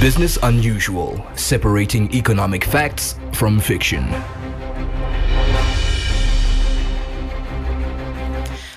Business Unusual, separating economic facts from fiction.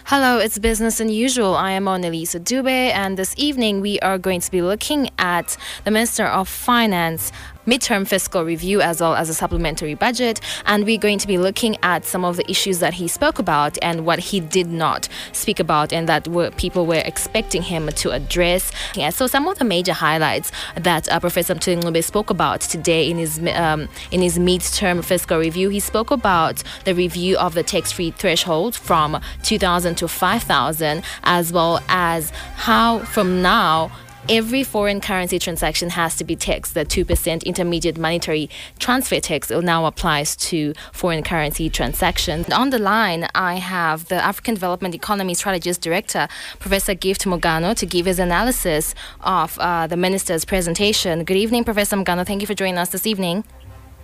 Hello, it's Business Unusual. I am Monalisa Dube, and this evening we are going to be looking at the Minister of Finance, midterm fiscal review as well as a supplementary budget. And we're going to be looking at some of the issues that he spoke about and what he did not speak about and that were, people were expecting him to address. Yeah, so some of the major highlights that uh, Professor Mthuli spoke about today in his um, in his midterm fiscal review, he spoke about the review of the tax-free threshold from 2,000 to 5,000, as well as how from now every foreign currency transaction has to be taxed. The 2% intermediate monetary transfer tax now applies to foreign currency transactions. On the line, I have the African Development Economy Strategist Director, Professor Gift Mugano, to give his analysis of uh, the minister's presentation. Good evening, Professor Mugano. Thank you for joining us this evening.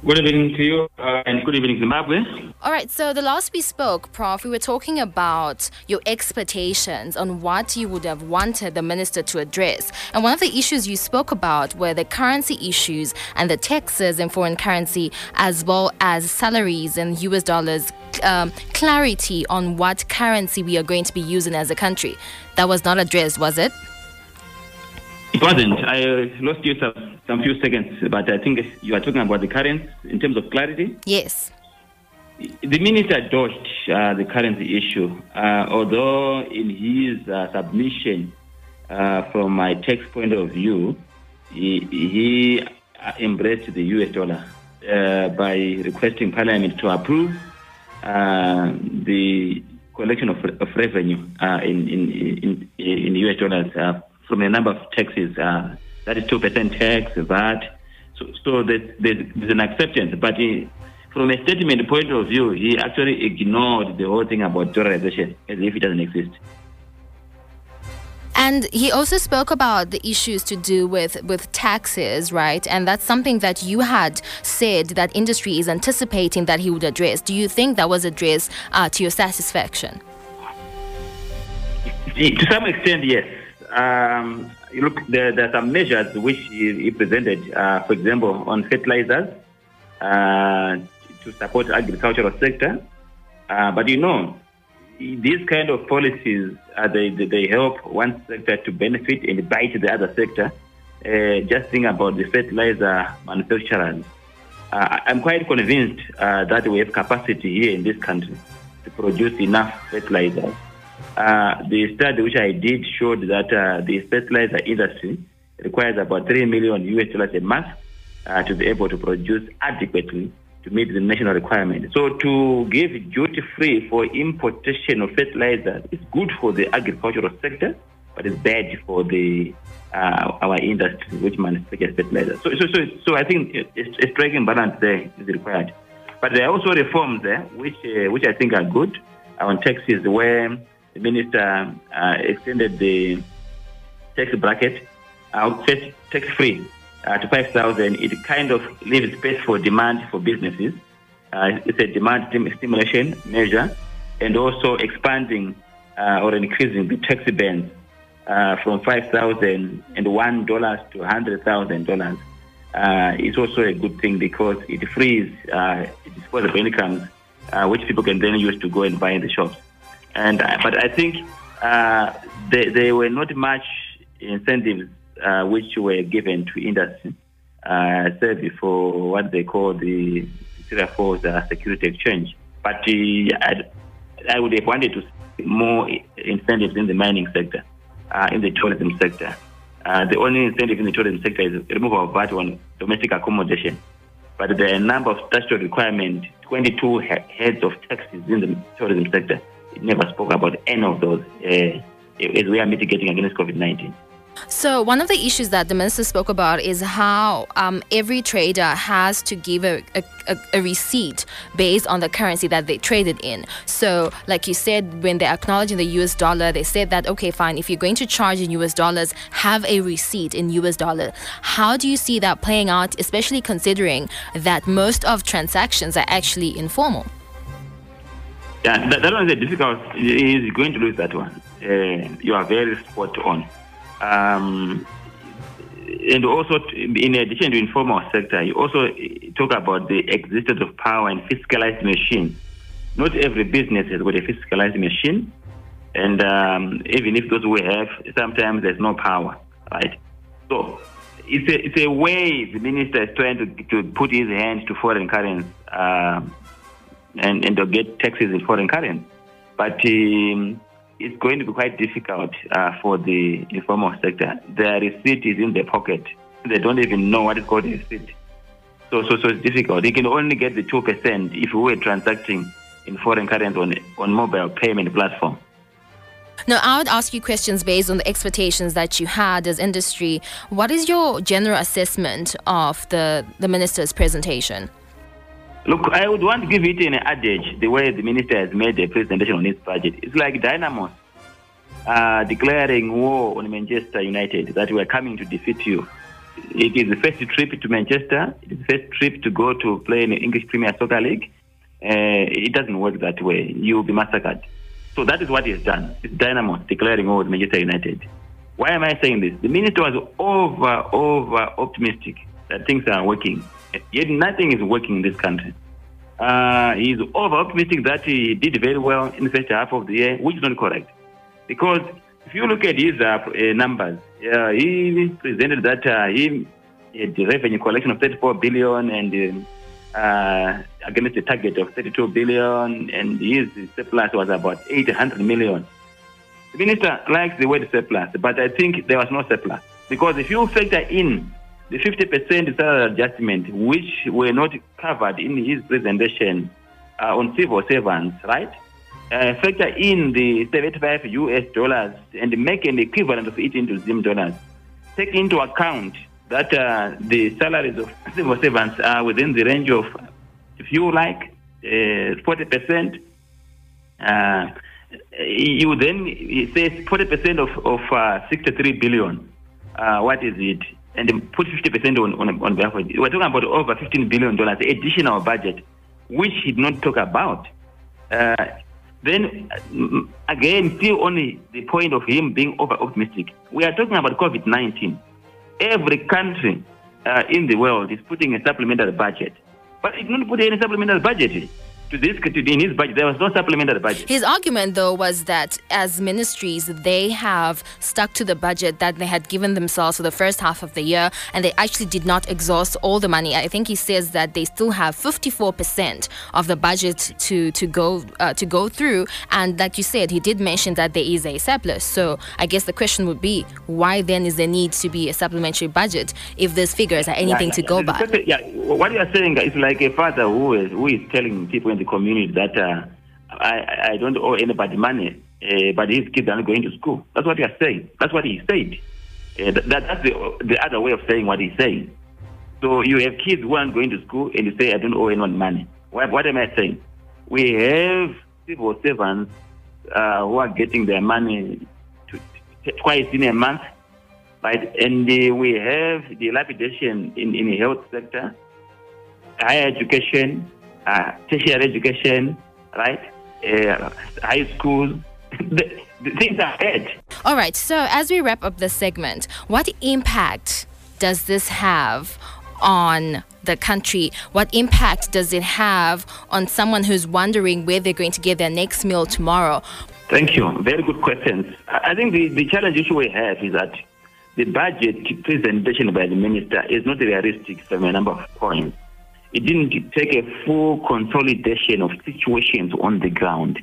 Good evening to you uh, and good evening, Zimbabwe. All right, so the last we spoke, Prof, we were talking about your expectations on what you would have wanted the minister to address. And one of the issues you spoke about were the currency issues and the taxes in foreign currency, as well as salaries in US dollars, um, clarity on what currency we are going to be using as a country. That was not addressed, was it? It wasn't. I lost you some, some few seconds, but I think you are talking about the currency in terms of clarity. Yes. The minister dodged uh, the currency issue, uh, although in his uh, submission, uh, from my text point of view, he, he embraced the US dollar uh, by requesting Parliament to approve uh, the collection of, of revenue in, in, in, in US dollars from a number of taxes. Uh, that is 2% tax, VAT. So, so there's, there's, there's an acceptance. But he, from a statement point of view, he actually ignored the whole thing about dollarization as if it doesn't exist. And he also spoke about the issues to do with, with taxes, right? And that's something that you had said that industry is anticipating that he would address. Do you think that was addressed uh, to your satisfaction? To some extent, yes um, you look, there, there, are some measures which he, presented, uh, for example, on fertilizers uh, to support agricultural sector. Uh, but you know, these kind of policies, uh, they, they help one sector to benefit and bite the other sector. Uh, just think about the fertilizer manufacturers. Uh, I'm quite convinced that we have capacity here in this country to produce enough fertilizers the study which I did showed that uh, the fertilizer industry requires about 3 million US dollars a month uh, to be able to produce adequately to meet the national requirement. So to give duty free for importation of fertilizer is good for the agricultural sector, but it's bad for the uh, our industry which manufactures fertilizer. So, so, so, so I think a striking balance there is required. But there are also reforms there which, uh, which I think are good on taxes where the minister uh, extended the tax bracket uh, tax free uh, to 5,000. It kind of leaves space for demand for businesses. Uh, it's a demand stimulation measure and also expanding uh, or increasing the tax bands uh, from $5,001 to $100,000. Uh, it's also a good thing because it frees disposable incomes, which people can then use to go and buy in the shops. And uh, but I think uh, there, there, were not much incentives uh, which were given to industry, uh, what they call the Victoria Falls uh, Security Exchange. But uh, I, I, would have wanted to see more incentives in the mining sector, in the tourism sector. the only incentive in the tourism sector is removal of VAT on domestic accommodation. But there are a number of statutory requirements, 22 heads of taxes in the tourism sector never spoke about any of those uh, as we are mitigating against COVID 19. So, one of the issues that the minister spoke about is how um, every trader has to give a, a, a, receipt based on the currency that they traded in. So, like you said, when they're acknowledging the US dollar, they said that, okay, fine, if you're going to charge in US dollars, have a receipt in US dollar. How do you see that playing out, especially considering that most of transactions are actually informal? Yeah, that, that one is difficult. He's going to lose that one. Uh, you are very spot on. Um, and also, in addition to informal sector, you also talk about the existence of power and fiscalized machine. Not every business has got a fiscalized machine, and um, even if those we have, sometimes there's no power, right? So it's a, it's a way the minister is trying to, to put his hands to foreign currency uh, and, and to get taxes in foreign currency. But um, it's going to be quite difficult uh, for the informal sector. Their receipt is in their pocket. They don't even know what is called a receipt. So, so, so it's difficult. You can only get the 2% if we were transacting in foreign currency on, on mobile payment platform. Now, I would ask you questions based on the expectations that you had as industry. What is your general assessment of the, the minister's presentation? Look, I would want to give it an adage the way the minister has made the presentation on his budget. It's like Dynamos uh, declaring war on Manchester United, that we are coming to defeat you. It is the first trip to Manchester, it is the first trip to go to play in the English Premier Soccer League. Uh, it doesn't work that way. You will be massacred. So that is what done. It's Dynamos declaring war on Manchester United. Why am I saying this? The minister was over, over optimistic that things are working. Yet nothing is working in this country. Uh, he's over optimistic that he did very well in the first half of the year, which is not correct. Because if you look at his uh, uh numbers, uh, he presented that uh, he had revenue collection of 34 billion and uh, against the target of 32 billion, and his surplus was about 800 million. The minister likes the word surplus, but I think there was no surplus. Because if you factor in the 50% salary adjustment, which were not covered in his presentation uh, on civil servants, right? Uh, factor in the 75 US dollars and make an equivalent of it into Zim dollars. Take into account that uh, the salaries of civil servants are within the range of, if you like, uh, 40%. Uh, you then say 40% of, of uh, 63 billion. Uh, what is it? And put 50% on, on, on behalf of it. We're talking about over $15 billion additional budget, which he did not talk about. Uh, then, mm, again, still only the point of him being over optimistic. We are talking about COVID 19. Every country uh, in the world is putting a supplementary budget, but it did not put any supplementary budget to this in his budget. There was no supplementary budget. His argument, though, was that as ministries, they have stuck to the budget that they had given themselves for the first half of the year, and they actually did not exhaust all the money. I think he says that they still have 54% of the budget to to go uh, to go through, and like you said, he did mention that there is a surplus. So I guess the question would be, why then is there need to be a supplementary budget if these figures are anything yeah, to go by? Yeah, what you are saying is like a father who is who is telling people the community that uh, I, I don't owe anybody money, uh, but his kids are not going to school. That's what he is saying. That's what he said. Uh, that, that's the, the other way of saying what he's saying. So you have kids who aren't going to school and you say, I don't owe anyone money. What, what am I saying? We have civil servants uh, who are getting their money to, to, twice in a month, right? And uh, we have dilapidation in, in the health sector, higher education, uh, tertiary education, right? Uh, high school. the, the things are bad. All right. So as we wrap up this segment, what impact does this have on the country? What impact does it have on someone who's wondering where they're going to get their next meal tomorrow? Thank you. Very good questions. I think the, the challenge issue we have is that the budget presentation by the minister is not realistic from a number of points it didn't take a full consolidation of situations on the ground.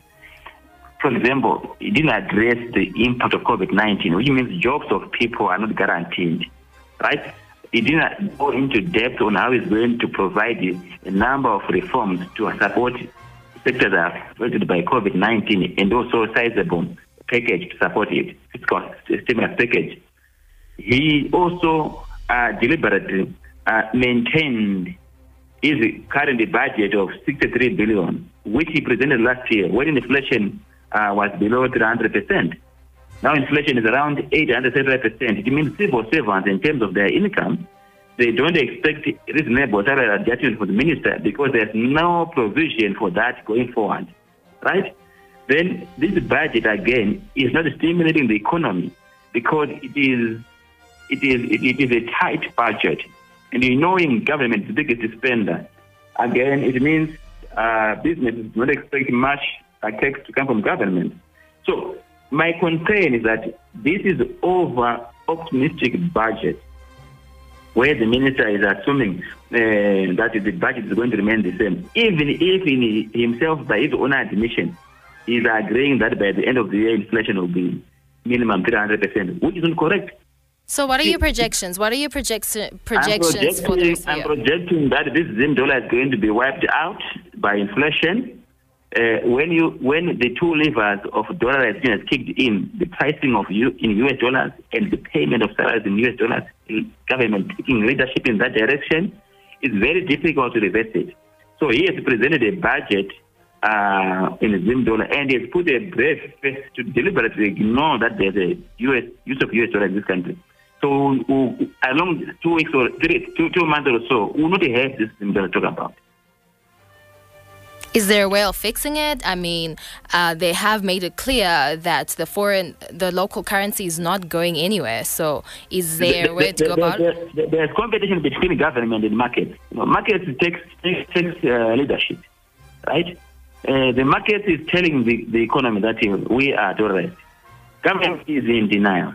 For example, it didn't address the impact of COVID 19, which means jobs of people are not guaranteed, right? It didn't go into depth on how it's going to provide a number of reforms to support sectors that are affected by COVID 19 and also a sizable package to support it, fiscal stimulus package. He also uh, deliberately uh, maintained is current budget of 63 billion, which he presented last year when inflation uh, was below 300%. Now inflation is around 835%. It means civil servants, in terms of their income, they don't expect reasonable salary adjustment for the minister because there's no provision for that going forward, right? Then this budget again is not stimulating the economy because it is it is it is a tight budget. And you know in government, the biggest spender, again, it means uh, businesses not expect much tax to come from government. So my concern is that this is over optimistic budget where the minister is assuming uh, that the budget is going to remain the same. Even if in himself, by his own admission, is agreeing that by the end of the year inflation will be minimum 300%, which is incorrect. So, what are your projections? What are your projections projections for this year? I'm projecting that this Zim dollar is going to be wiped out by inflation. Uh, when you when the two levers of dollar has kicked in, the pricing of U, in US dollars and the payment of salaries in US dollars, government taking leadership in that direction, it's very difficult to reverse it. So he has presented a budget uh, in Zim dollar and he has put a brave face to deliberately ignore that there's a US use of US dollar in this country. So along two weeks or three, two, two months or so, we will not have this Zim dollar to talk about. Is there a way of fixing it? I mean, uh, they have made it clear that the foreign, the local currency is not going anywhere. So, is there a way to go about it? There's competition between government and market. You know, market takes takes, takes uh, leadership, right? Uh, the market is telling the, the economy that we are tolerant. Government is in denial.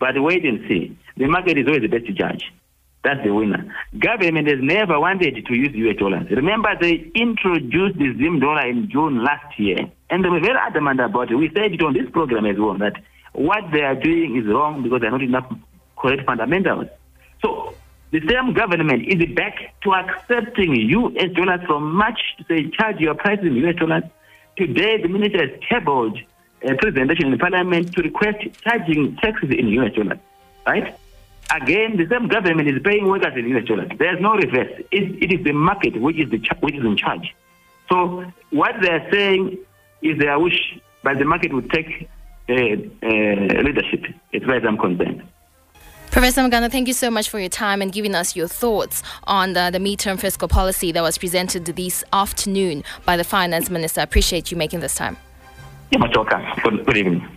But wait and see. The market is always the best judge. That's the winner. Government has never wanted to use US dollars. Remember, they introduced the Zim dollar in June last year, and they were very adamant about it. We said it on this program as well that what they are doing is wrong because they're not enough correct fundamentals. So the same government is back to accepting US dollars from March to say charge your prices in US dollars. Today, the minister has tabled a presentation in Parliament to request charging taxes in US dollars, right? Again, the same government is paying workers in US dollars. There's no reverse. It, it is the market which is the which is in charge. So what they are saying is their wish, but the market will take uh, uh, leadership, as far as I'm concerned. Professor Mugano, thank you so much for your time and giving us your thoughts on the, the midterm fiscal policy that was presented this afternoon by the finance minister. I appreciate you making this time. You're much welcome. Good, good evening.